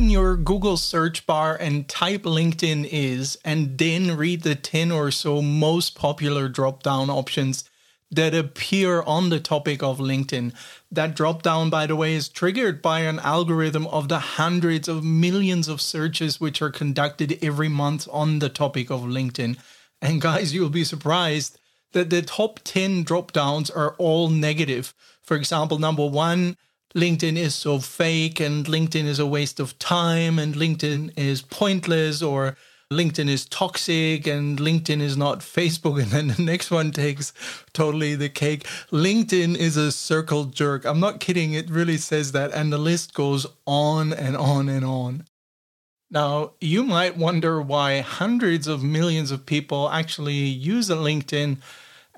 open your Google search bar and type LinkedIn is, and then read the 10 or so most popular drop down options that appear on the topic of LinkedIn. That drop down, by the way, is triggered by an algorithm of the hundreds of millions of searches which are conducted every month on the topic of LinkedIn. And guys, you'll be surprised that the top 10 drop downs are all negative. For example, number one, LinkedIn is so fake and LinkedIn is a waste of time and LinkedIn is pointless or LinkedIn is toxic and LinkedIn is not Facebook. And then the next one takes totally the cake. LinkedIn is a circle jerk. I'm not kidding. It really says that. And the list goes on and on and on. Now, you might wonder why hundreds of millions of people actually use LinkedIn.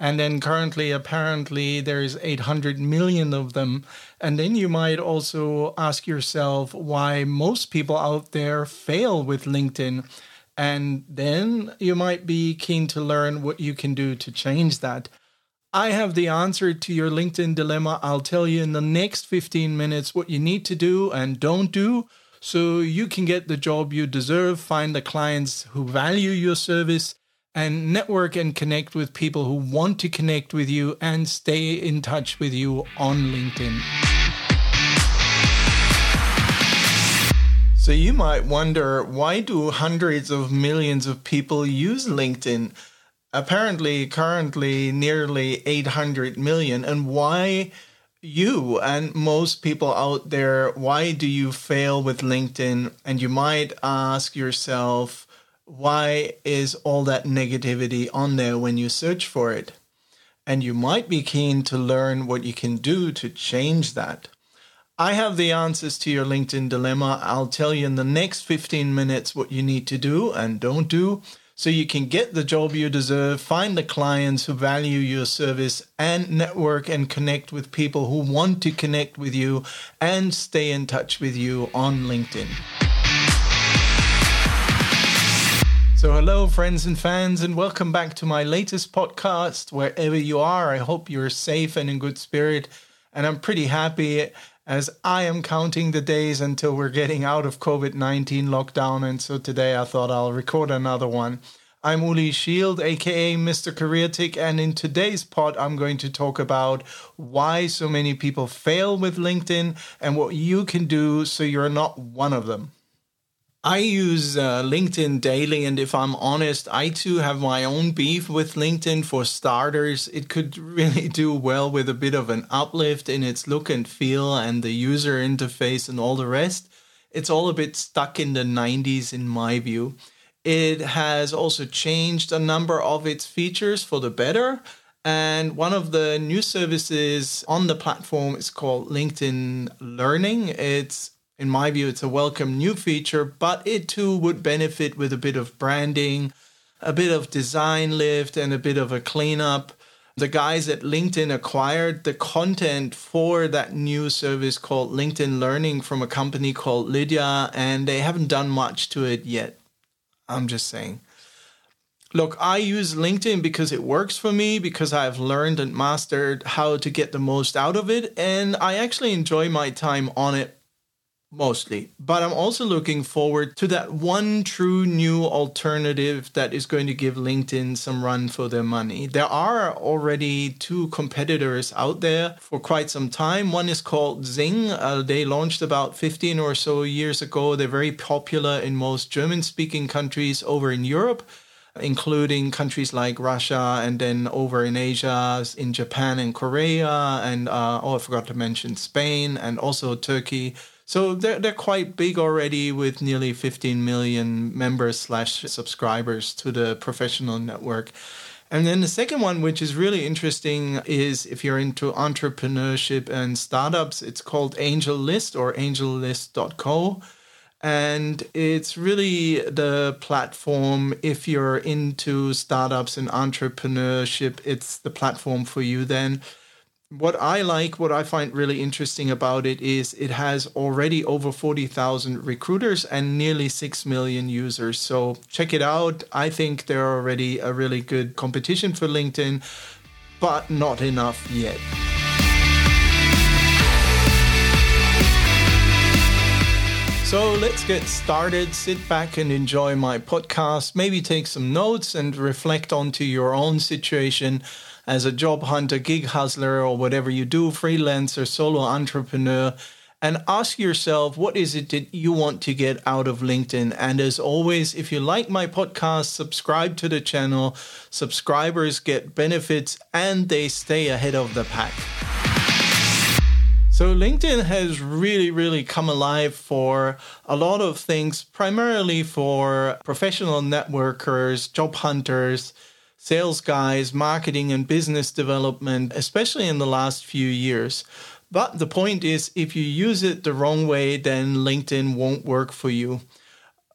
And then currently, apparently, there's 800 million of them. And then you might also ask yourself why most people out there fail with LinkedIn. And then you might be keen to learn what you can do to change that. I have the answer to your LinkedIn dilemma. I'll tell you in the next 15 minutes what you need to do and don't do so you can get the job you deserve, find the clients who value your service, and network and connect with people who want to connect with you and stay in touch with you on LinkedIn. So you might wonder why do hundreds of millions of people use LinkedIn? Apparently, currently nearly 800 million. And why you and most people out there, why do you fail with LinkedIn? And you might ask yourself, why is all that negativity on there when you search for it? And you might be keen to learn what you can do to change that. I have the answers to your LinkedIn dilemma. I'll tell you in the next 15 minutes what you need to do and don't do so you can get the job you deserve, find the clients who value your service, and network and connect with people who want to connect with you and stay in touch with you on LinkedIn. So, hello, friends and fans, and welcome back to my latest podcast. Wherever you are, I hope you're safe and in good spirit. And I'm pretty happy as I am counting the days until we're getting out of COVID 19 lockdown. And so today I thought I'll record another one. I'm Uli Shield, aka Mr. Career Tick, and in today's pod, I'm going to talk about why so many people fail with LinkedIn and what you can do so you're not one of them. I use uh, LinkedIn daily, and if I'm honest, I too have my own beef with LinkedIn. For starters, it could really do well with a bit of an uplift in its look and feel and the user interface and all the rest. It's all a bit stuck in the 90s, in my view. It has also changed a number of its features for the better. And one of the new services on the platform is called LinkedIn Learning. It's in my view, it's a welcome new feature, but it too would benefit with a bit of branding, a bit of design lift, and a bit of a cleanup. The guys at LinkedIn acquired the content for that new service called LinkedIn Learning from a company called Lynda, and they haven't done much to it yet. I'm just saying. Look, I use LinkedIn because it works for me, because I've learned and mastered how to get the most out of it, and I actually enjoy my time on it mostly. But I'm also looking forward to that one true new alternative that is going to give LinkedIn some run for their money. There are already two competitors out there for quite some time. One is called XING. Uh, they launched about 15 or so years ago. They're very popular in most German speaking countries over in Europe. Including countries like Russia and then over in Asia, in Japan and Korea, and uh, oh, I forgot to mention Spain and also Turkey so they're, they're quite big already with nearly 15 million members slash subscribers to the professional network. And then the second one, which is really interesting, is if you're into entrepreneurship and startups, it's called AngelList or angellist.co. And it's really the platform, if you're into startups and entrepreneurship, it's the platform for you then what I like, what I find really interesting about it is it has already over 40,000 recruiters and nearly 6 million users. So check it out. I think they're already a really good competition for LinkedIn, but not enough yet. So let's get started. Sit back and enjoy my podcast. Maybe take some notes and reflect onto your own situation as a job hunter, gig hustler, or whatever you do, freelancer, solo entrepreneur, and ask yourself what is it that you want to get out of LinkedIn. And as always, if you like my podcast, subscribe to the channel. Subscribers get benefits and they stay ahead of the pack. So, LinkedIn has really, really come alive for a lot of things, primarily for professional networkers, job hunters, sales guys, marketing and business development, especially in the last few years. But the point is, if you use it the wrong way, then LinkedIn won't work for you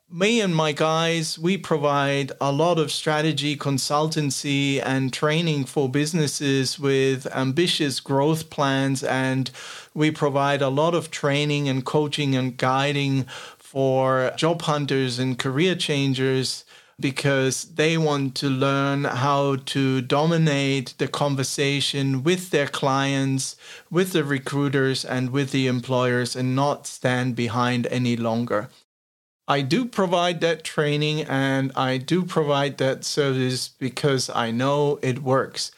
me and my guys, we provide a lot of strategy, consultancy, and training for businesses with ambitious growth plans. And we provide a lot of training and coaching and guiding for job hunters and career changers because they want to learn how to dominate the conversation with their clients, with the recruiters, and with the employers and not stand behind any longer. I do provide that training and I do provide that service because I know it works.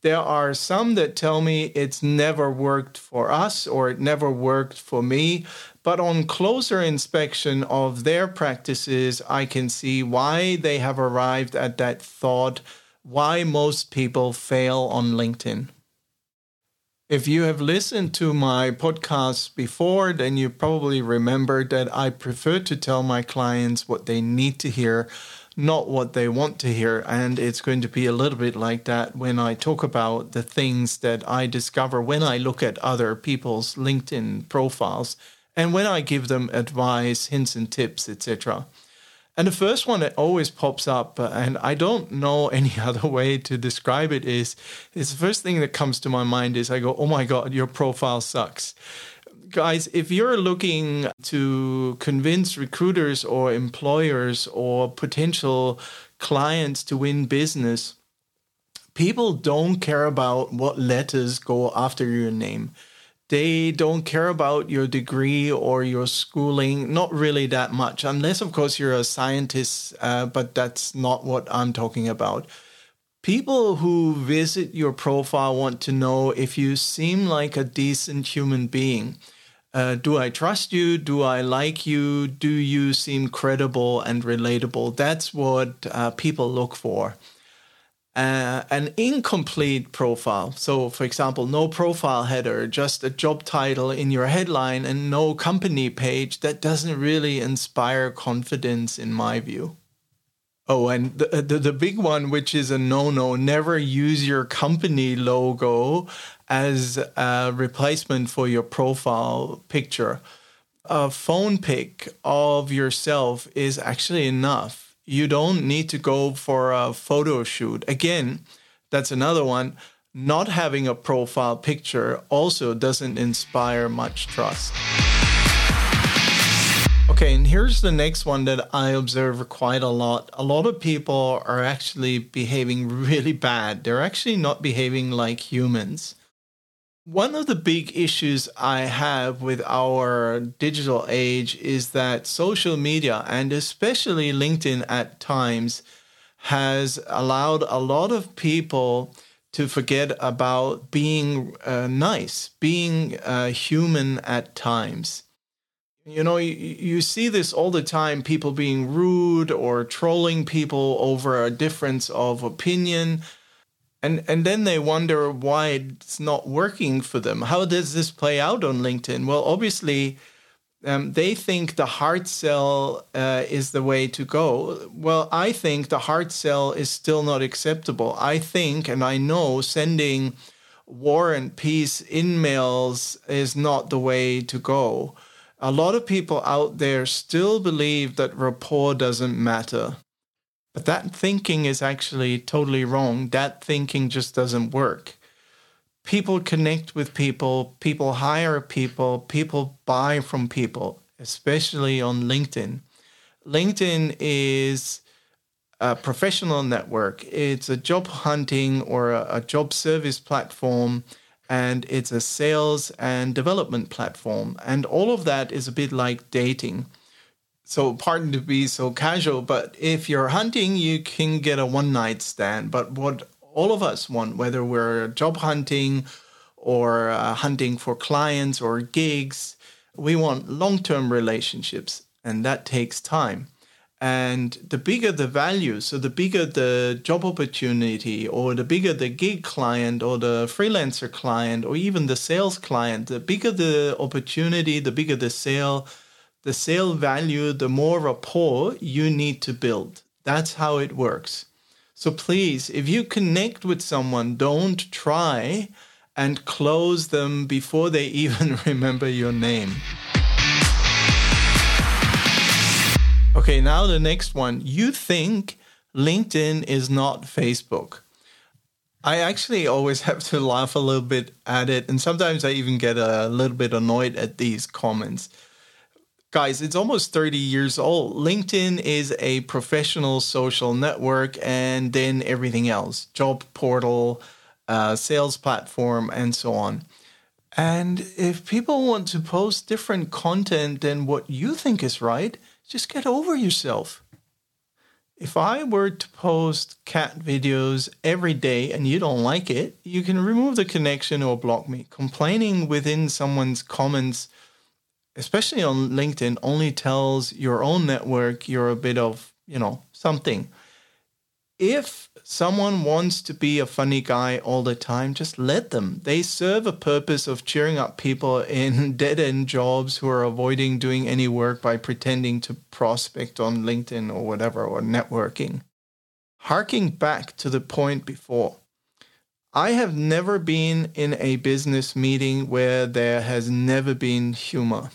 There are some that tell me it's never worked for us or it never worked for me. But on closer inspection of their practices, I can see why they have arrived at that thought, why most people fail on LinkedIn. If you have listened to my podcasts before, then you probably remember that I prefer to tell my clients what they need to hear, not what they want to hear. And it's going to be a little bit like that when I talk about the things that I discover when I look at other people's LinkedIn profiles and when I give them advice, hints, and tips, etc. And the first one that always pops up, uh, and I don't know any other way to describe it, is is the first thing that comes to my mind is I go, oh my God, your profile sucks. Guys, if you're looking to convince recruiters or employers or potential clients to win business, people don't care about what letters go after your name they don't care about your degree or your schooling, not really that much, unless, of course, you're a scientist, uh, but that's not what I'm talking about. People who visit your profile want to know if you seem like a decent human being. Uh, do I trust you? Do I like you? Do you seem credible and relatable? That's what uh, people look for uh, an incomplete profile. So, for example, no profile header, just a job title in your headline, and no company page, that doesn't really inspire confidence, in my view. Oh, and the, the, the big one, which is a no no, never use your company logo as a replacement for your profile picture. A phone pic of yourself is actually enough you don't need to go for a photo shoot. Again, that's another one. Not having a profile picture also doesn't inspire much trust. Okay, and here's the next one that I observe quite a lot. A lot of people are actually behaving really bad. They're actually not behaving like humans. One of the big issues I have with our digital age is that social media, and especially LinkedIn at times, has allowed a lot of people to forget about being uh, nice, being uh, human at times. You know, you, you see this all the time people being rude or trolling people over a difference of opinion and and then they wonder why it's not working for them. How does this play out on LinkedIn? Well, obviously, um, they think the hard sell uh, is the way to go. Well, I think the hard sell is still not acceptable. I think, and I know, sending war and peace emails is not the way to go. A lot of people out there still believe that rapport doesn't matter. But that thinking is actually totally wrong. That thinking just doesn't work. People connect with people, people hire people, people buy from people, especially on LinkedIn. LinkedIn is a professional network, it's a job hunting or a, a job service platform, and it's a sales and development platform. And all of that is a bit like dating So, pardon to be so casual, but if you're hunting, you can get a one night stand. But what all of us want, whether we're job hunting or uh, hunting for clients or gigs, we want long term relationships, and that takes time. And the bigger the value, so the bigger the job opportunity, or the bigger the gig client, or the freelancer client, or even the sales client, the bigger the opportunity, the bigger the sale, the sale value, the more rapport you need to build. That's how it works. So please, if you connect with someone, don't try and close them before they even remember your name. Okay, now the next one. You think LinkedIn is not Facebook. I actually always have to laugh a little bit at it, and sometimes I even get a little bit annoyed at these comments. Guys, it's almost 30 years old. LinkedIn is a professional social network, and then everything else job portal, uh, sales platform, and so on. And if people want to post different content than what you think is right, just get over yourself. If I were to post cat videos every day and you don't like it, you can remove the connection or block me. Complaining within someone's comments, especially on LinkedIn, only tells your own network you're a bit of, you know, something. If someone wants to be a funny guy all the time, just let them. They serve a purpose of cheering up people in dead end jobs who are avoiding doing any work by pretending to prospect on LinkedIn or whatever, or networking. Harking back to the point before, I have never been in a business meeting where there has never been humor.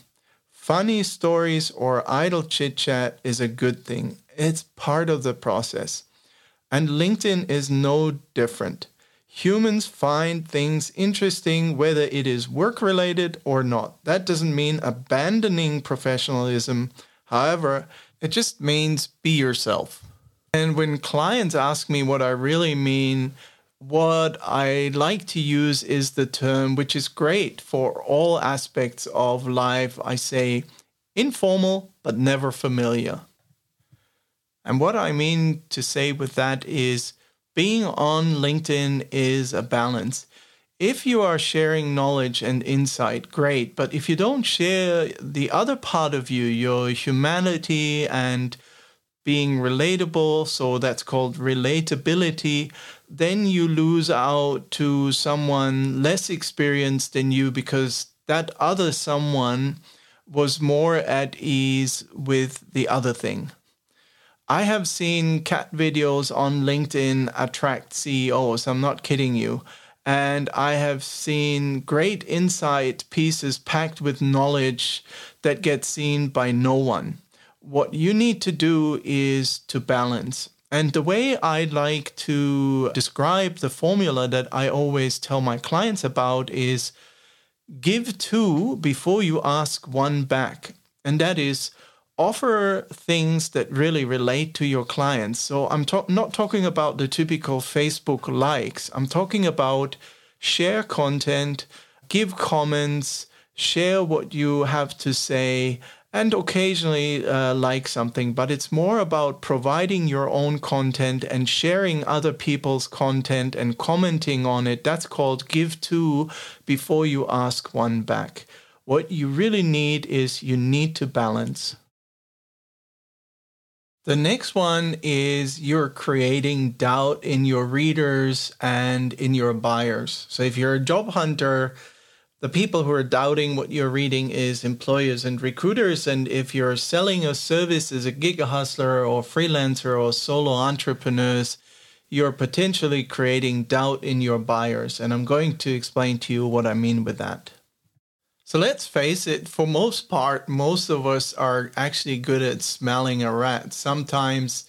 Funny stories or idle chit chat is a good thing, it's part of the process. And LinkedIn is no different. Humans find things interesting whether it is work related or not. That doesn't mean abandoning professionalism. However, it just means be yourself. And when clients ask me what I really mean, what I like to use is the term, which is great for all aspects of life. I say informal, but never familiar. And what I mean to say with that is being on LinkedIn is a balance. If you are sharing knowledge and insight, great. But if you don't share the other part of you, your humanity and being relatable, so that's called relatability, then you lose out to someone less experienced than you because that other someone was more at ease with the other thing. I have seen cat videos on LinkedIn attract CEOs. I'm not kidding you. And I have seen great insight pieces packed with knowledge that get seen by no one. What you need to do is to balance. And the way I like to describe the formula that I always tell my clients about is give two before you ask one back. And that is, offer things that really relate to your clients. So I'm not talking about the typical Facebook likes. I'm talking about share content, give comments, share what you have to say, and occasionally uh, like something. But it's more about providing your own content and sharing other people's content and commenting on it. That's called give two before you ask one back. What you really need is you need to balance. The next one is you're creating doubt in your readers and in your buyers. So if you're a job hunter, the people who are doubting what you're reading is employers and recruiters. And if you're selling a service as a gig hustler or freelancer or solo entrepreneurs, you're potentially creating doubt in your buyers. And I'm going to explain to you what I mean with that. So let's face it, for most part, most of us are actually good at smelling a rat. Sometimes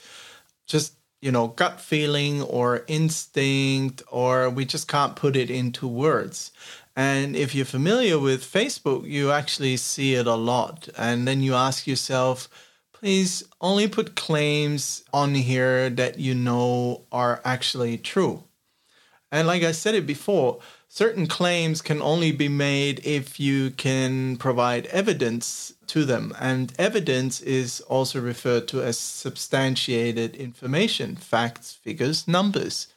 just, you know, gut feeling or instinct, or we just can't put it into words. And if you're familiar with Facebook, you actually see it a lot. And then you ask yourself, please only put claims on here that you know are actually true. And like I said it before, certain claims can only be made if you can provide evidence to them. And evidence is also referred to as substantiated information, facts, figures, numbers.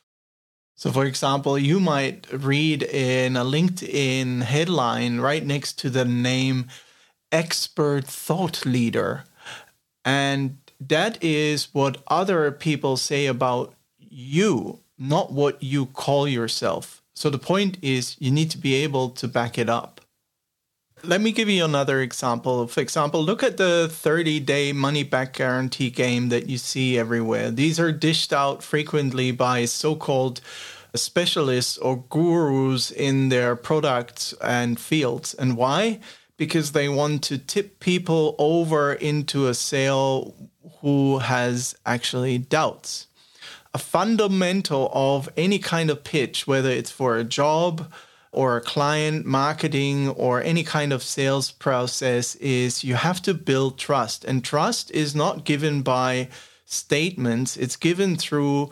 So, for example, you might read in a LinkedIn headline right next to the name expert thought leader. And that is what other people say about you, not what you call yourself. So the point is, you need to be able to back it up. Let me give you another example. For example, look at the 30 day money back guarantee game that you see everywhere. These are dished out frequently by so called specialists or gurus in their products and fields. And why? Because they want to tip people over into a sale who has actually doubts. A fundamental of any kind of pitch, whether it's for a job or client, marketing, or any kind of sales process, is you have to build trust. And trust is not given by statements, it's given through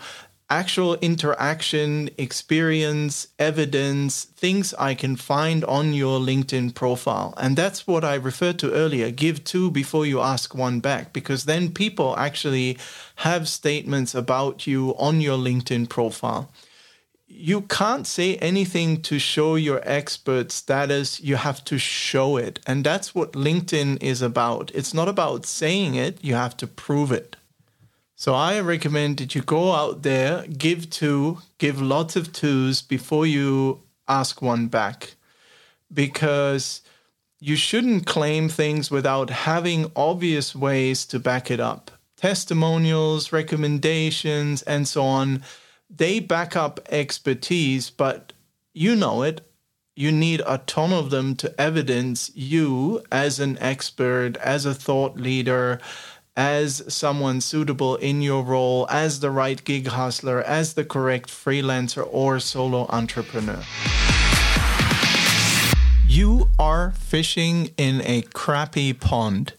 actual interaction, experience, evidence, things I can find on your LinkedIn profile. And that's what I referred to earlier. Give two before you ask one back, because then people actually have statements about you on your LinkedIn profile. You can't say anything to show your expert status. You have to show it. And that's what LinkedIn is about. It's not about saying it, you have to prove it. So I recommend that you go out there, give two, give lots of twos before you ask one back. Because you shouldn't claim things without having obvious ways to back it up. Testimonials, recommendations, and so on, they back up expertise, but you know it. You need a ton of them to evidence you as an expert, as a thought leader, as someone suitable in your role, as the right gig hustler, as the correct freelancer or solo entrepreneur. You are fishing in a crappy pond.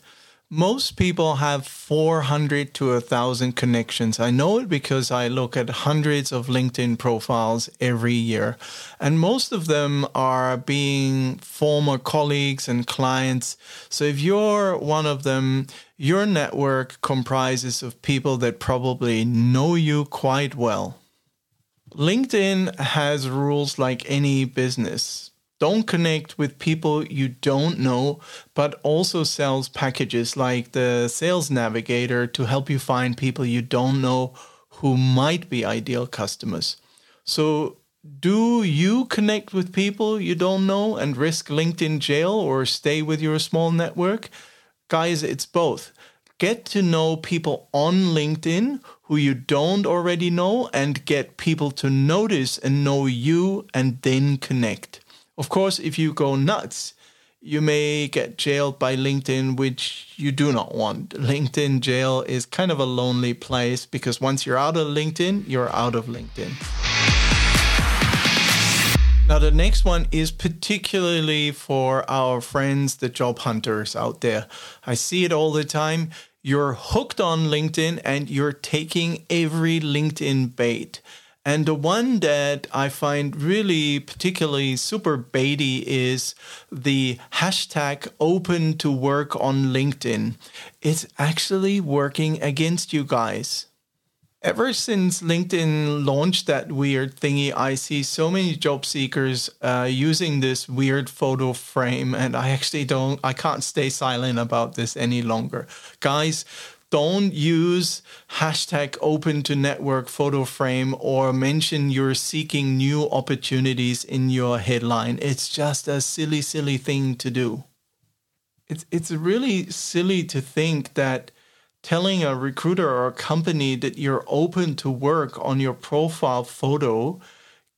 Most people have 400 to 1,000 connections. I know it because I look at hundreds of LinkedIn profiles every year. And most of them are being former colleagues and clients. So if you're one of them, your network comprises of people that probably know you quite well. LinkedIn has rules like any business. Don't connect with people you don't know, but also sells packages like the Sales Navigator to help you find people you don't know who might be ideal customers. So, do you connect with people you don't know and risk LinkedIn jail or stay with your small network? Guys, it's both. Get to know people on LinkedIn who you don't already know and get people to notice and know you and then connect. Of course, if you go nuts, you may get jailed by LinkedIn, which you do not want. LinkedIn jail is kind of a lonely place because once you're out of LinkedIn, you're out of LinkedIn. Now, the next one is particularly for our friends, the job hunters out there. I see it all the time. You're hooked on LinkedIn and you're taking every LinkedIn bait. And the one that I find really particularly super baity is the hashtag open to work on LinkedIn. It's actually working against you guys. Ever since LinkedIn launched that weird thingy, I see so many job seekers uh, using this weird photo frame, and I actually don't, I can't stay silent about this any longer. Guys, don't use hashtag open to network photo frame or mention you're seeking new opportunities in your headline. It's just a silly, silly thing to do. It's, it's really silly to think that telling a recruiter or a company that you're open to work on your profile photo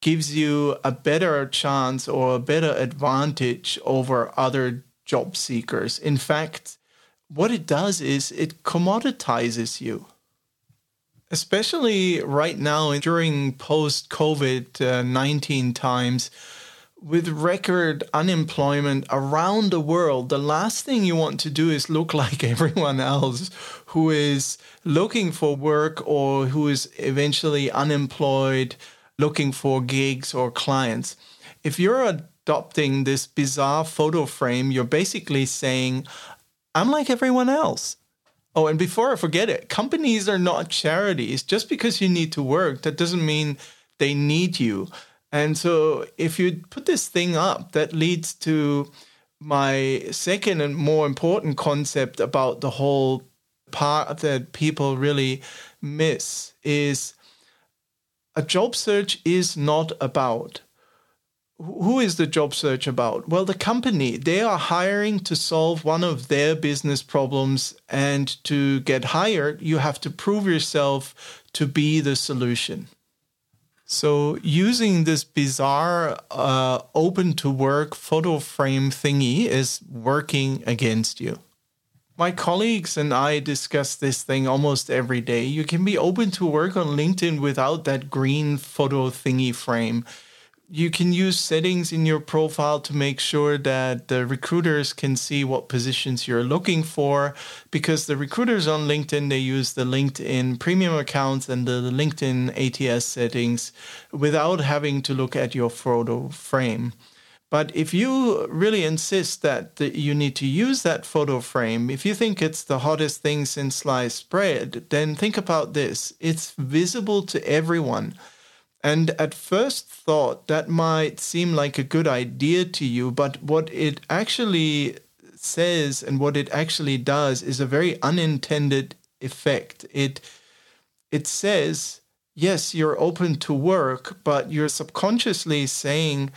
gives you a better chance or a better advantage over other job seekers. In fact, what it does is it commoditizes you. Especially right now during post COVID uh, 19 times, with record unemployment around the world, the last thing you want to do is look like everyone else who is looking for work or who is eventually unemployed looking for gigs or clients. If you're adopting this bizarre photo frame, you're basically saying, I'm like everyone else. Oh, and before I forget it, companies are not charities. Just because you need to work, that doesn't mean they need you. And so if you put this thing up, that leads to my second and more important concept about the whole part that people really miss is a job search is not about who is the job search about? Well, the company, they are hiring to solve one of their business problems. And to get hired, you have to prove yourself to be the solution. So, using this bizarre uh, open to work photo frame thingy is working against you. My colleagues and I discuss this thing almost every day. You can be open to work on LinkedIn without that green photo thingy frame you can use settings in your profile to make sure that the recruiters can see what positions you're looking for because the recruiters on LinkedIn they use the LinkedIn premium accounts and the LinkedIn ATS settings without having to look at your photo frame. But if you really insist that you need to use that photo frame, if you think it's the hottest thing since sliced bread, then think about this. It's visible to everyone. And at first thought, that might seem like a good idea to you, but what it actually says and what it actually does is a very unintended effect. It it says, yes, you're open to work, but you're subconsciously saying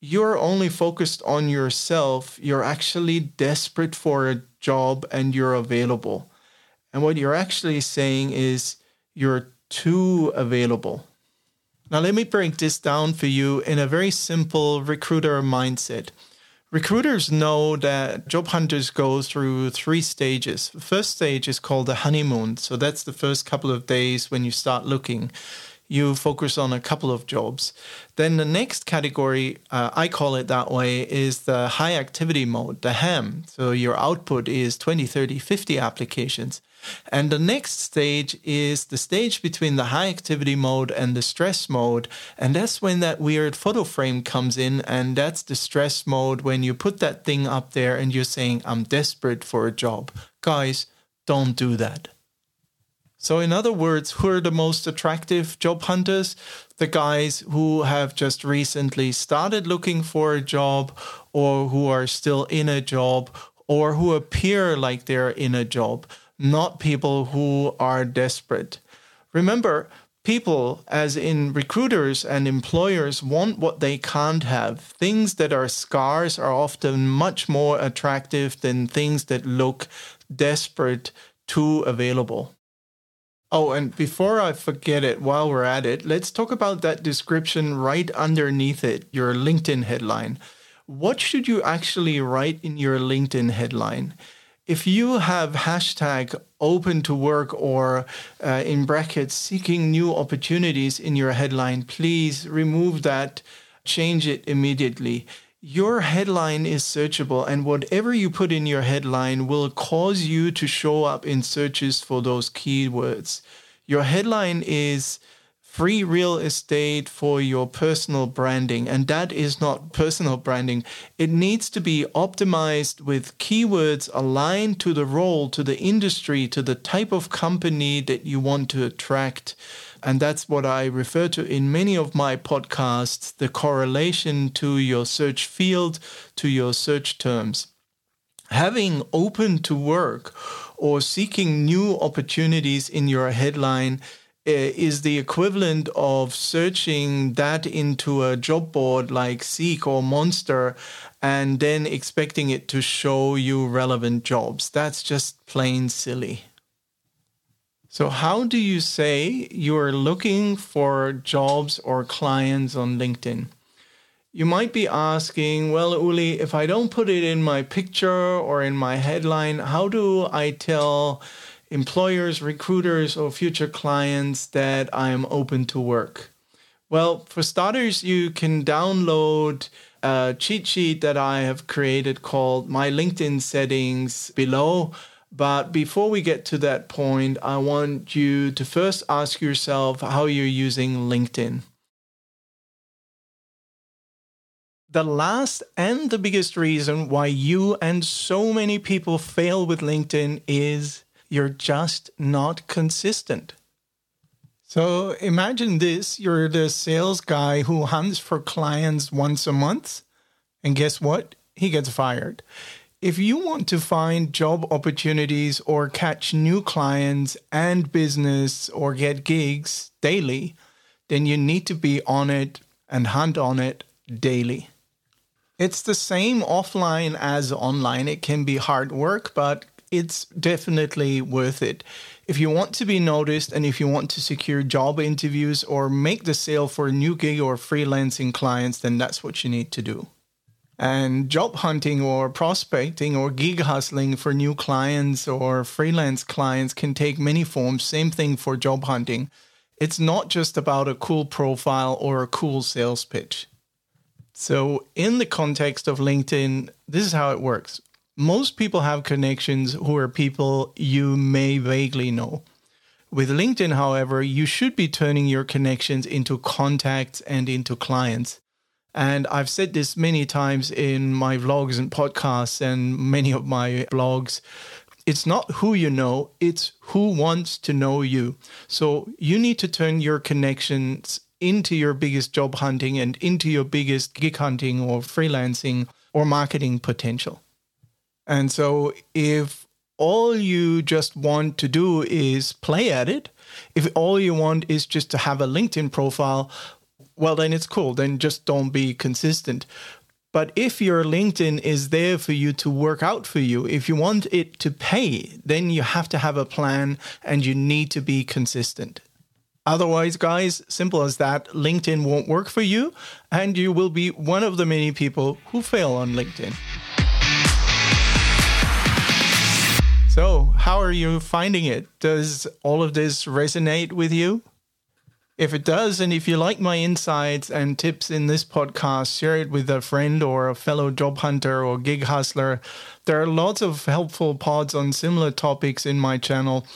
you're only focused on yourself. You're actually desperate for a job and you're available. And what you're actually saying is you're too available. Now, let me break this down for you in a very simple recruiter mindset. Recruiters know that job hunters go through three stages. The first stage is called the honeymoon. So that's the first couple of days when you start looking. You focus on a couple of jobs. Then the next category, uh, I call it that way, is the high activity mode, the HAM. So your output is 20, 30, 50 applications. And the next stage is the stage between the high activity mode and the stress mode. And that's when that weird photo frame comes in. And that's the stress mode when you put that thing up there and you're saying, I'm desperate for a job. Guys, don't do that. So, in other words, who are the most attractive job hunters? The guys who have just recently started looking for a job or who are still in a job or who appear like they're in a job not people who are desperate. Remember, people, as in recruiters and employers, want what they can't have. Things that are scarce are often much more attractive than things that look desperate, too available. Oh, and before I forget it, while we're at it, let's talk about that description right underneath it, your LinkedIn headline. What should you actually write in your LinkedIn headline? If you have hashtag open to work or uh, in brackets seeking new opportunities in your headline, please remove that, change it immediately. Your headline is searchable, and whatever you put in your headline will cause you to show up in searches for those keywords. Your headline is free real estate for your personal branding. And that is not personal branding. It needs to be optimized with keywords aligned to the role, to the industry, to the type of company that you want to attract. And that's what I refer to in many of my podcasts the correlation to your search field, to your search terms. Having open to work or seeking new opportunities in your headline Uh, is the equivalent of searching that into a job board like Seek or Monster and then expecting it to show you relevant jobs. That's just plain silly. So, how do you say you're looking for jobs or clients on LinkedIn? You might be asking, well, Uli, if I don't put it in my picture or in my headline, how do I tell employers, recruiters, or future clients that I am open to work? Well, for starters, you can download a cheat sheet that I have created called My LinkedIn Settings below. But before we get to that point, I want you to first ask yourself how you're using LinkedIn. The last and the biggest reason why you and so many people fail with LinkedIn is you're just not consistent. So imagine this you're the sales guy who hunts for clients once a month, and guess what? He gets fired. If you want to find job opportunities or catch new clients and business or get gigs daily, then you need to be on it and hunt on it daily. It's the same offline as online. It can be hard work, but it's definitely worth it. If you want to be noticed and if you want to secure job interviews or make the sale for a new gig or freelancing clients, then that's what you need to do. And job hunting or prospecting or gig hustling for new clients or freelance clients can take many forms. Same thing for job hunting. It's not just about a cool profile or a cool sales pitch. So, in the context of LinkedIn, this is how it works. Most people have connections who are people you may vaguely know. With LinkedIn, however, you should be turning your connections into contacts and into clients. And I've said this many times in my vlogs and podcasts and many of my blogs. It's not who you know, it's who wants to know you. So you need to turn your connections into your biggest job hunting and into your biggest gig hunting or freelancing or marketing potential. And so if all you just want to do is play at it, if all you want is just to have a LinkedIn profile, well, then it's cool. Then just don't be consistent. But if your LinkedIn is there for you to work out for you, if you want it to pay, then you have to have a plan and you need to be consistent. Otherwise, guys, simple as that, LinkedIn won't work for you and you will be one of the many people who fail on LinkedIn. How are you finding it? Does all of this resonate with you? If it does, and if you like my insights and tips in this podcast, share it with a friend or a fellow job hunter or gig hustler. There are lots of helpful pods on similar topics in my channel.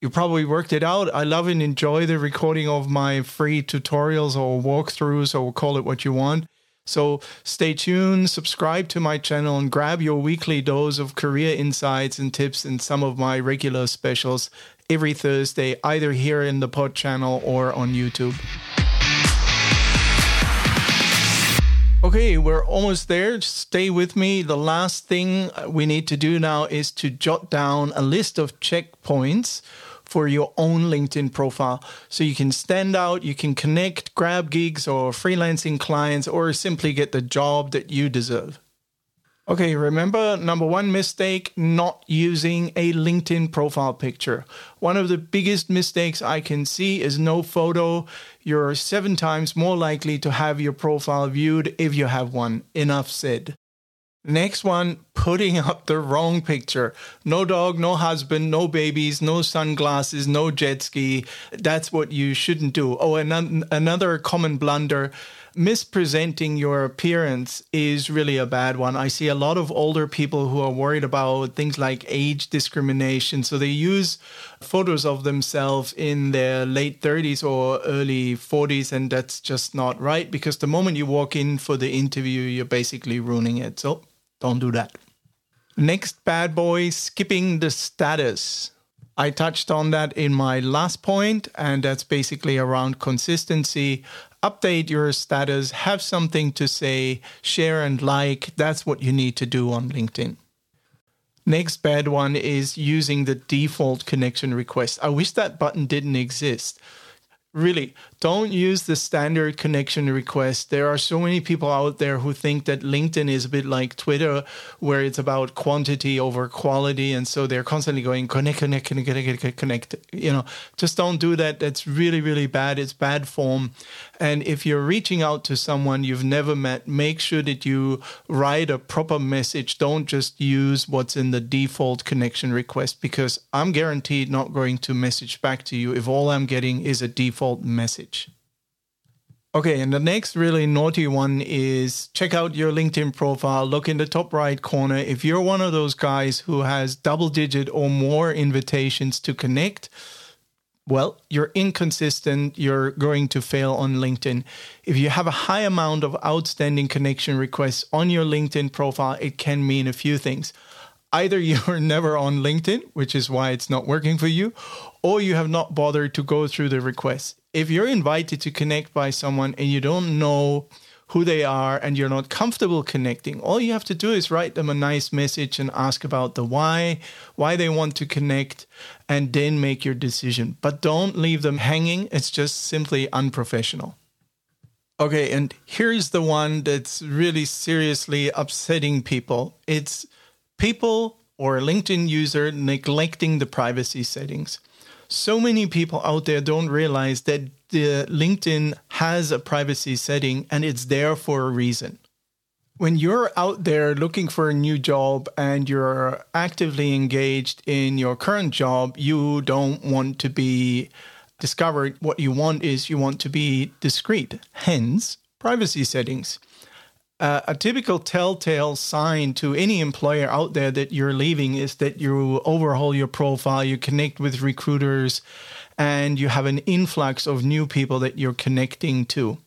You probably worked it out. I love and enjoy the recording of my free tutorials or walkthroughs, or call it what you want. So stay tuned, subscribe to my channel, and grab your weekly dose of career insights and tips in some of my regular specials every Thursday, either here in the pod channel or on YouTube. Okay, we're almost there. Stay with me. The last thing we need to do now is to jot down a list of checkpoints for your own LinkedIn profile. So you can stand out, you can connect, grab gigs or freelancing clients, or simply get the job that you deserve. Okay, remember number one mistake not using a LinkedIn profile picture. One of the biggest mistakes I can see is no photo. You're seven times more likely to have your profile viewed if you have one. Enough said. Next one, putting up the wrong picture. No dog, no husband, no babies, no sunglasses, no jet ski. That's what you shouldn't do. Oh, and another common blunder mispresenting your appearance is really a bad one. I see a lot of older people who are worried about things like age discrimination. So they use photos of themselves in their late 30s or early 40s, and that's just not right because the moment you walk in for the interview, you're basically ruining it. So don't do that. Next bad boy, skipping the status. I touched on that in my last point, and that's basically around consistency update your status, have something to say, share and like. That's what you need to do on LinkedIn. Next bad one is using the default connection request. I wish that button didn't exist really don't use the standard connection request. There are so many people out there who think that linkedin is a bit like twitter where it's about quantity over quality and so they're constantly going connect connect connect connect connect you know. Just don't do that. That's really really bad. It's bad form. And if you're reaching out to someone you've never met make sure that you write a proper message. Don't just use what's in the default connection request because i'm guaranteed not going to message back to you if all i'm getting is a default default message. Okay, and the next really naughty one is check out your LinkedIn profile. Look in the top right corner. If you're one of those guys who has double digit or more invitations to connect, Well, you're inconsistent, you're going to fail on LinkedIn. If you have a high amount of outstanding connection requests on your LinkedIn profile, it can mean a few things. Either you're never on LinkedIn, which is why it's not working for you, or you have not bothered to go through the requests. If you're invited to connect by someone and you don't know who they are and you're not comfortable connecting, all you have to do is write them a nice message and ask about the why, why they want to connect, and then make your decision. But don't leave them hanging. It's just simply unprofessional. Okay, and here's the one that's really seriously upsetting people it's people or a LinkedIn user neglecting the privacy settings so many people out there don't realize that the LinkedIn has a privacy setting and it's there for a reason. When you're out there looking for a new job and you're actively engaged in your current job, you don't want to be discovered. What you want is you want to be discreet, hence, privacy settings uh, a typical telltale sign to any employer out there that you're leaving is that you overhaul your profile, you connect with recruiters, and you have an influx of new people that you're connecting to.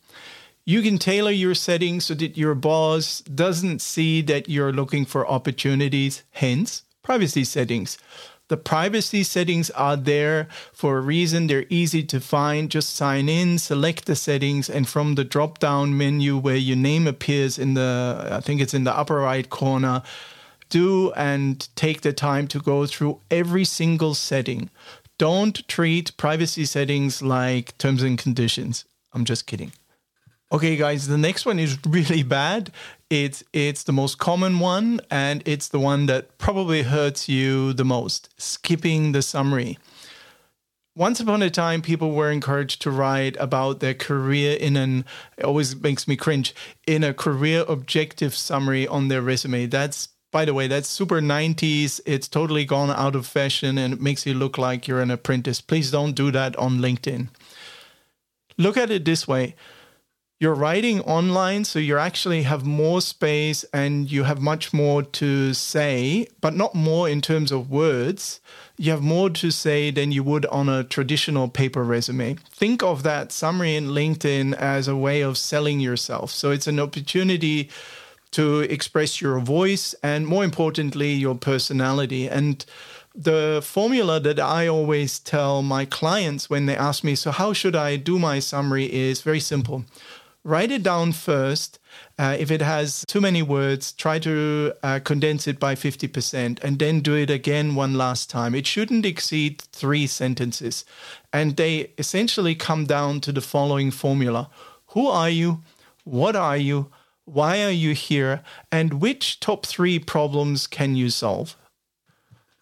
You can tailor your settings so that your boss doesn't see that you're looking for opportunities, hence, privacy settings. The privacy settings are there for a reason. They're easy to find. Just sign in, select the settings, and from the drop down menu where your name appears in the, I think it's in the upper right corner, do and take the time to go through every single setting. Don't treat privacy settings like terms and conditions. I'm just kidding. Okay, guys, the next one is really bad. It's it's the most common one, and it's the one that probably hurts you the most. Skipping the summary. Once upon a time, people were encouraged to write about their career in an it always makes me cringe in a career objective summary on their resume. That's by the way, that's super 90s. It's totally gone out of fashion and it makes you look like you're an apprentice. Please don't do that on LinkedIn. Look at it this way you're writing online, so you actually have more space and you have much more to say, but not more in terms of words. You have more to say than you would on a traditional paper resume. Think of that summary in LinkedIn as a way of selling yourself. So it's an opportunity to express your voice and, more importantly, your personality. And the formula that I always tell my clients when they ask me, So, how should I do my summary? is very simple write it down first. Uh, if it has too many words, try to uh, condense it by 50% and then do it again one last time. It shouldn't exceed three sentences. And they essentially come down to the following formula Who are you? What are you? Why are you here? And which top three problems can you solve?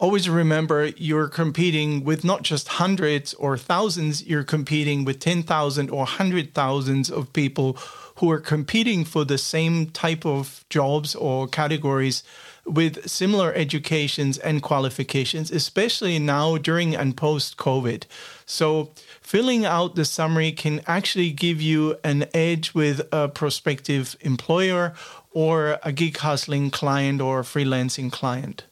Always remember you're competing with not just hundreds or thousands, you're competing with 10,000 or hundred thousands of people who are competing for the same type of jobs or categories with similar educations and qualifications, especially now during and post COVID. So, filling out the summary can actually give you an edge with a prospective employer or a gig hustling client or freelancing client.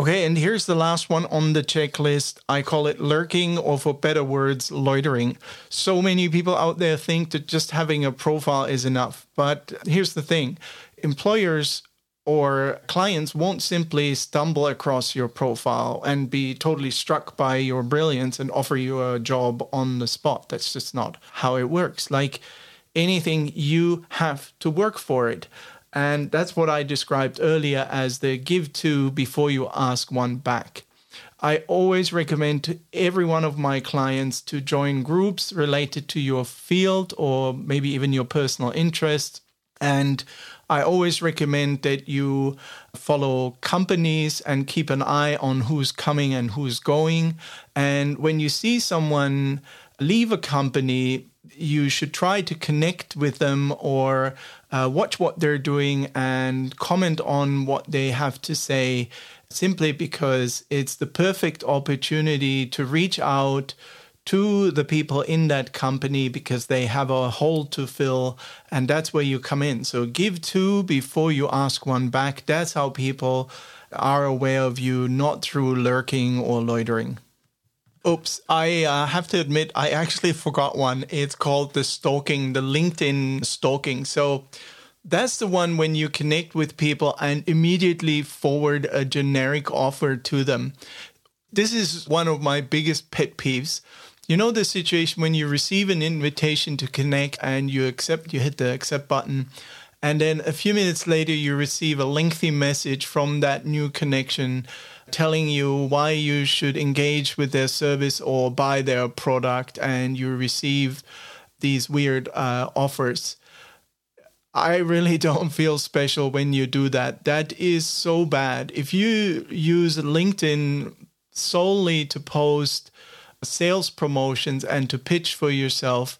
Okay, and here's the last one on the checklist. I call it lurking, or for better words, loitering. So many people out there think that just having a profile is enough. But here's the thing employers or clients won't simply stumble across your profile and be totally struck by your brilliance and offer you a job on the spot. That's just not how it works. Like anything, you have to work for it. And that's what I described earlier as the give to before you ask one back. I always recommend to every one of my clients to join groups related to your field or maybe even your personal interest. And I always recommend that you follow companies and keep an eye on who's coming and who's going. And when you see someone leave a company, you should try to connect with them or uh, watch what they're doing and comment on what they have to say simply because it's the perfect opportunity to reach out to the people in that company because they have a hole to fill and that's where you come in. So give two before you ask one back. That's how people are aware of you not through lurking or loitering Oops, I uh, have to admit, I actually forgot one. It's called the stalking, the LinkedIn stalking. So that's the one when you connect with people and immediately forward a generic offer to them. This is one of my biggest pet peeves. You know the situation when you receive an invitation to connect and you accept, you hit the accept button, and then a few minutes later you receive a lengthy message from that new connection telling you why you should engage with their service or buy their product, and you receive these weird uh, offers. I really don't feel special when you do that. That is so bad. If you use LinkedIn solely to post sales promotions and to pitch for yourself,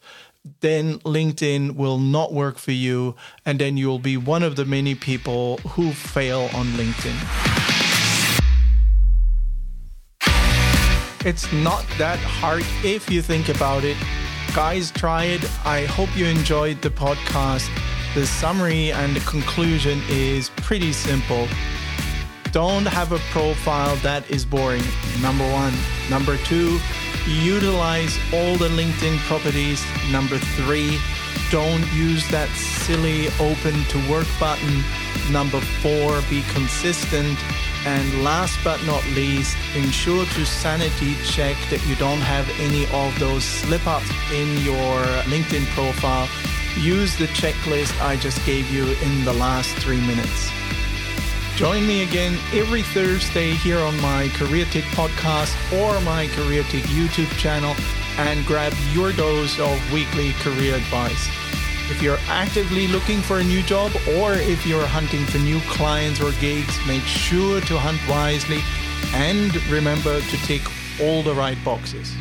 then LinkedIn will not work for you. And then you'll be one of the many people who fail on LinkedIn. It's not that hard if you think about it. Guys, try it. I hope you enjoyed the podcast. The summary and the conclusion is pretty simple. Don't have a profile that is boring. Number one. Number two, utilize all the LinkedIn properties. Number three, don't use that silly open to work button. Number four, be consistent. And last but not least, ensure to sanity check that you don't have any of those slip ups in your LinkedIn profile. Use the checklist I just gave you in the last three minutes. Join me again every Thursday here on my Career Tick podcast or my Career Tick YouTube channel and grab your dose of weekly career advice. If you're actively looking for a new job or if you're hunting for new clients or gigs, make sure to hunt wisely and remember to tick all the right boxes.